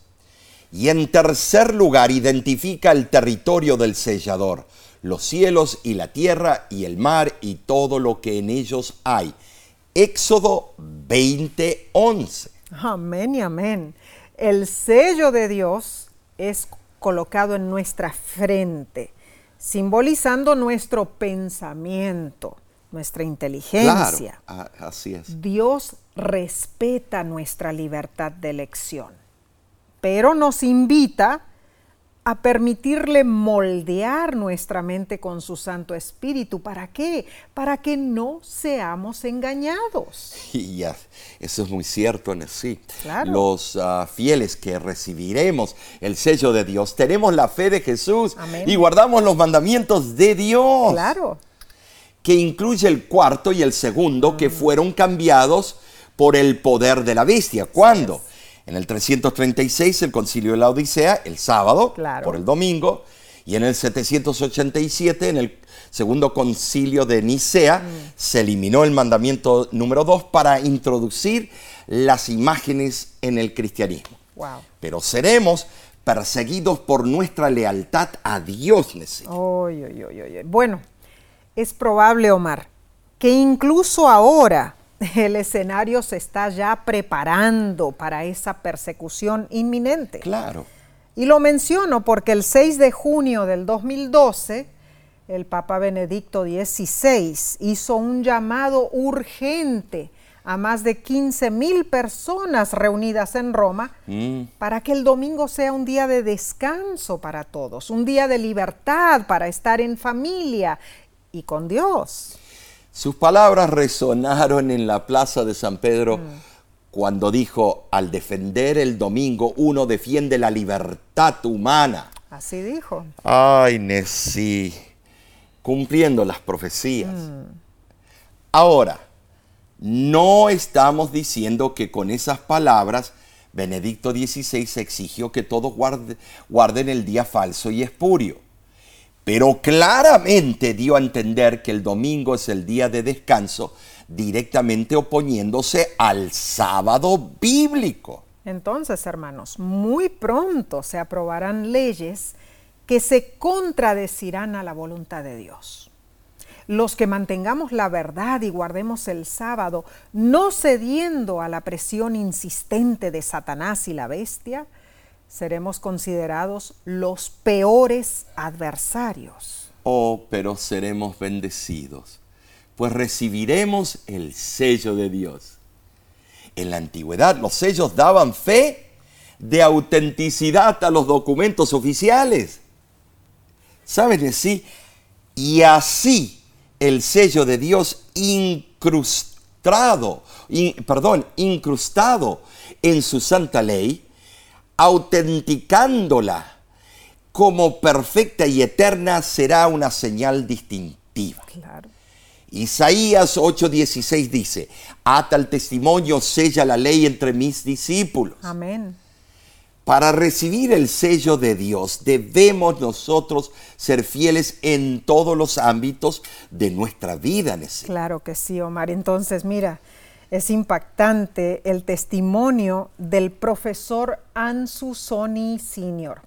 Y en tercer lugar, identifica el territorio del sellador, los cielos y la tierra y el mar y todo lo que en ellos hay. Éxodo 20:11. Amén y amén. El sello de Dios es colocado en nuestra frente, simbolizando nuestro pensamiento, nuestra inteligencia. Claro, así es. Dios respeta nuestra libertad de elección, pero nos invita a permitirle moldear nuestra mente con su Santo Espíritu. ¿Para qué? Para que no seamos engañados. Y ya, eso es muy cierto en sí. Claro. Los ah, fieles que recibiremos el sello de Dios, tenemos la fe de Jesús Amén. y guardamos los mandamientos de Dios. Claro. que incluye el cuarto y el segundo Mm. que fueron cambiados por el poder de la bestia. ¿Cuándo? En el 336 el concilio de la Odisea, el sábado, Claro. por el domingo, y en el 787 en el segundo concilio de Nicea Mm. se eliminó el mandamiento número 2 para introducir las imágenes en el cristianismo. Wow. Pero seremos perseguidos por nuestra lealtad a Dios, oy. Bueno, es probable, Omar, que incluso ahora el escenario se está ya preparando para esa persecución inminente. Claro. Y lo menciono porque el 6 de junio del 2012, el Papa Benedicto XVI hizo un llamado urgente a más de 15 mil personas reunidas en Roma Mm. para que el domingo sea un día de descanso para todos, un día de libertad para estar en familia y con Dios. Sus palabras resonaron en la plaza de San Pedro cuando dijo, al defender el domingo uno defiende la libertad humana. Así dijo. Ay, Nessie, cumpliendo las profecías. Ahora, no estamos diciendo que con esas palabras Benedicto XVI exigió que todos guarde- guarden el día falso y espurio. Pero claramente dio a entender que el domingo es el día de descanso, directamente oponiéndose al sábado bíblico. Entonces, hermanos, muy pronto se aprobarán leyes que se contradecirán a la voluntad de Dios. Los que mantengamos la verdad y guardemos el sábado, no cediendo a la presión insistente de Satanás y la bestia, seremos considerados los peores adversarios. Oh, pero seremos bendecidos, pues recibiremos el sello de Dios. En la antigüedad los sellos daban fe de autenticidad a los documentos oficiales. ¿Saben así? Y así el sello de Dios incrustado, in- perdón, incrustado en su santa ley, autenticándola como perfecta y eterna será una señal distintiva. Claro. Isaías 8:16 dice, ata el testimonio, sella la ley entre mis discípulos. Amén. Para recibir el sello de Dios debemos nosotros ser fieles en todos los ámbitos de nuestra vida. Claro que sí, Omar. Entonces, mira, es impactante el testimonio del profesor Ansu Soni Sr.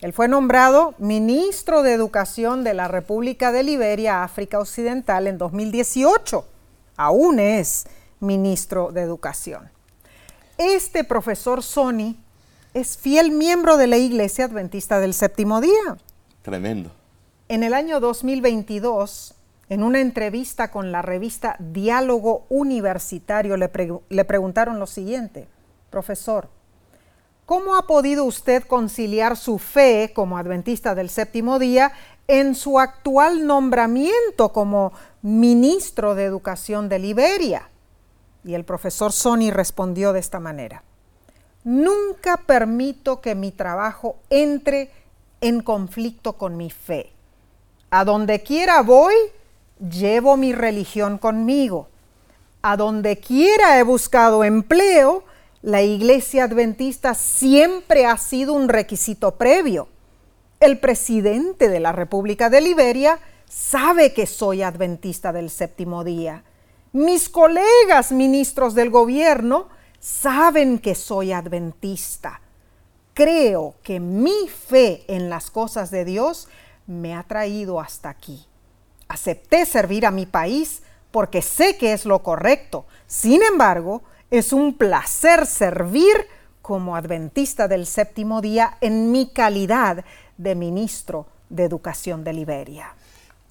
Él fue nombrado ministro de Educación de la República de Liberia, África Occidental, en 2018. Aún es ministro de Educación. Este profesor Sony es fiel miembro de la Iglesia Adventista del Séptimo Día. Tremendo. En el año 2022, en una entrevista con la revista Diálogo Universitario, le, pre- le preguntaron lo siguiente, profesor, ¿cómo ha podido usted conciliar su fe como adventista del séptimo día en su actual nombramiento como ministro de Educación de Liberia? Y el profesor Sony respondió de esta manera. Nunca permito que mi trabajo entre en conflicto con mi fe. A donde quiera voy, llevo mi religión conmigo. A donde quiera he buscado empleo, la iglesia adventista siempre ha sido un requisito previo. El presidente de la República de Liberia sabe que soy adventista del séptimo día. Mis colegas ministros del gobierno saben que soy adventista. Creo que mi fe en las cosas de Dios me ha traído hasta aquí. Acepté servir a mi país porque sé que es lo correcto. Sin embargo, es un placer servir como adventista del séptimo día en mi calidad de ministro de Educación de Liberia.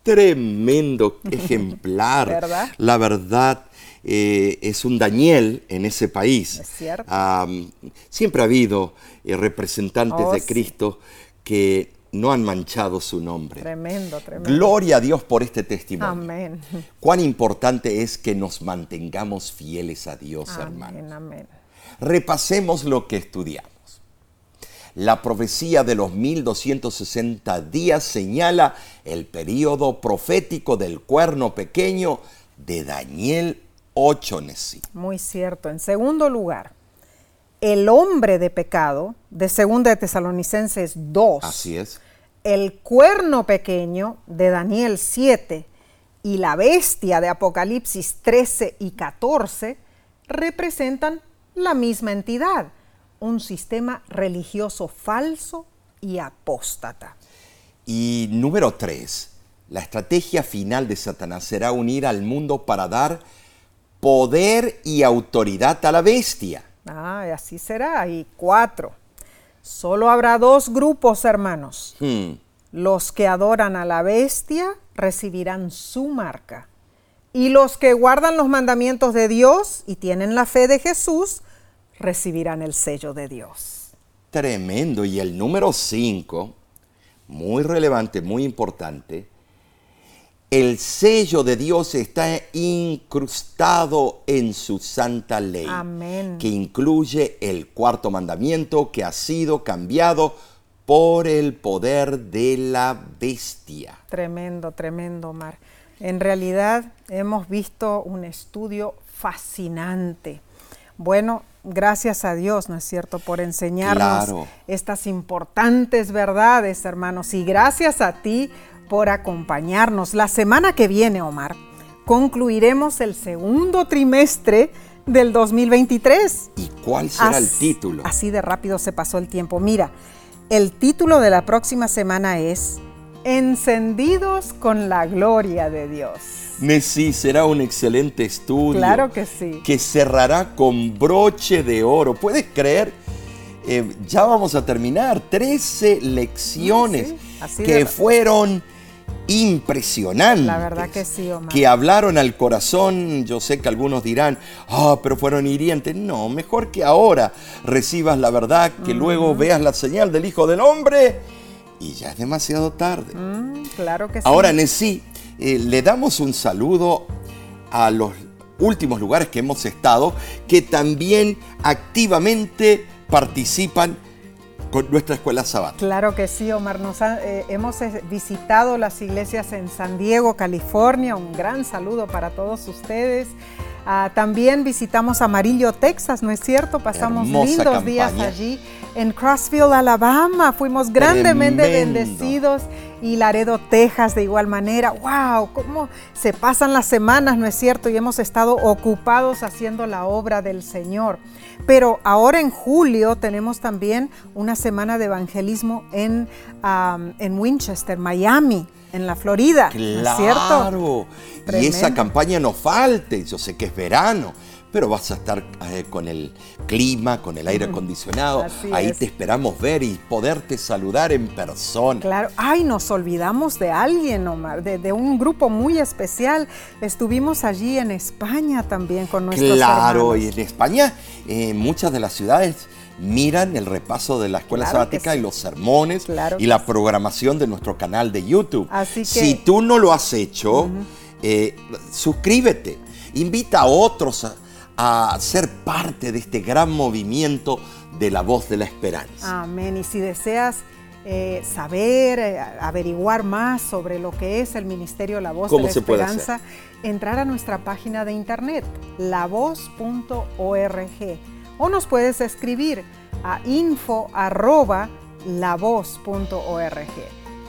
Tremendo ejemplar. ¿Verdad? La verdad eh, es un Daniel en ese país. Es cierto. Siempre ha habido eh, representantes Oh, de sí. Cristo que no han manchado su nombre. Tremendo, tremendo. Gloria a Dios por este testimonio. Amén. Cuán importante es que nos mantengamos fieles a Dios, hermanos. Amén, amén. Repasemos lo que estudiamos. La profecía de los 1260 días señala el periodo profético del cuerno pequeño de Daniel 8 Nesí. Muy cierto. En segundo lugar, el hombre de pecado, de segunda de Tesalonicenses 2. Así es. el cuerno pequeño de Daniel 7 y la bestia de Apocalipsis 13 y 14 representan la misma entidad, un sistema religioso falso y apóstata. Y número 3. La estrategia final de Satanás será unir al mundo para dar poder y autoridad a la bestia. Ah, y así será. Y cuatro. Solo habrá dos grupos, hermanos. Hmm. Los que adoran a la bestia recibirán su marca. Y los que guardan los mandamientos de Dios y tienen la fe de Jesús recibirán el sello de Dios. Tremendo. Y el número 5, muy relevante, muy importante, el sello de Dios está incrustado en su santa ley, Amén. que incluye el cuarto mandamiento que ha sido cambiado por el poder de la bestia. Tremendo, tremendo, Omar. En realidad hemos visto un estudio fascinante. Bueno, gracias a Dios, ¿no es cierto?, por enseñarnos Claro. estas importantes verdades, hermanos. Y gracias a ti por acompañarnos. La semana que viene, Omar, concluiremos el segundo trimestre del 2023. ¿Y cuál será el título? Así de rápido se pasó el tiempo. Mira, el título de la próxima semana es Encendidos con la gloria de Dios. Sí, será un excelente estudio. Claro que sí. Que cerrará con broche de oro. ¿Puedes creer? Eh, ya vamos a terminar. 13 lecciones Sí, que fueron impresionantes. La verdad que sí, Omar. Que hablaron al corazón. Yo sé que algunos dirán, ah, pero fueron hirientes. No, mejor que ahora recibas la verdad, que luego veas la señal del Hijo del Hombre y ya es demasiado tarde. Mm, claro que sí. Ahora, Nesí, eh, le damos un saludo a los últimos lugares que hemos estado, que también activamente participan con nuestra escuela sabática. Claro que sí, Omar. Nos ha- eh, hemos eh, visitado las iglesias en San Diego, California. Un gran saludo para todos ustedes. Ah, también visitamos Amarillo, Texas, ¿no es cierto? Pasamos Hermosa lindos días allí. En Crossville, Alabama, fuimos grandemente Tremendo. bendecidos. Y Laredo, Texas, de igual manera. ¡Wow! ¿Cómo se pasan las semanas, no es cierto? Y hemos estado ocupados haciendo la obra del Señor. Pero ahora en julio tenemos también una semana de evangelismo en, am, en Winchester, Miami, en la Florida. ¿no es cierto? Claro. Y Tremendo. esa campaña no falte. Yo sé que es verano, pero vas a estar eh, con el clima, con el aire acondicionado. Así Ahí es. te esperamos ver y poderte saludar en persona. Claro, ay, nos olvidamos de alguien, Omar, de, de un grupo muy especial. Estuvimos allí en España también con nuestros Claro, y en España eh, muchas de las ciudades miran el repaso de la escuela Claro sabática sí. y los sermones Claro y la sí. programación de nuestro canal de YouTube. Así que- Si tú no lo has hecho, eh, suscríbete, invita a otros a, ser parte de este gran movimiento de la voz de la esperanza. Amén. Y si deseas eh, saber, eh, averiguar más sobre lo que es el Ministerio La Voz ¿Cómo de la Esperanza, entrar a nuestra página de internet, lavoz.org, o nos puedes escribir a info.lavoz.org.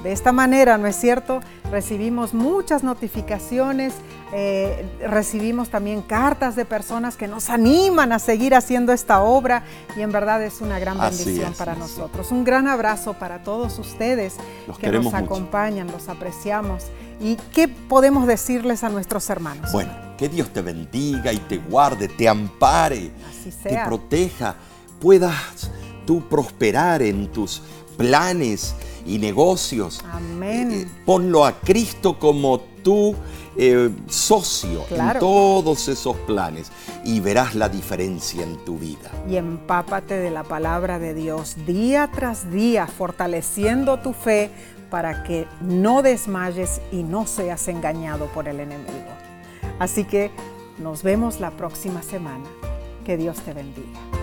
De esta manera, ¿no es cierto? Recibimos muchas notificaciones, eh, recibimos también cartas de personas que nos animan a seguir haciendo esta obra y en verdad es una gran bendición para nosotros. Un gran abrazo para todos ustedes Los que nos mucho. acompañan, los apreciamos. ¿Y qué podemos decirles a nuestros hermanos? Bueno, que Dios te bendiga y te guarde, te ampare, te proteja, puedas tú prosperar en tus planes y negocios. Amén. Eh, ponlo a Cristo como tu eh, socio Claro. en todos esos planes y verás la diferencia en tu vida. y empápate de la palabra de Dios día tras día, fortaleciendo tu fe para que no desmayes y no seas engañado por el enemigo. Así que nos vemos la próxima semana. Que Dios te bendiga.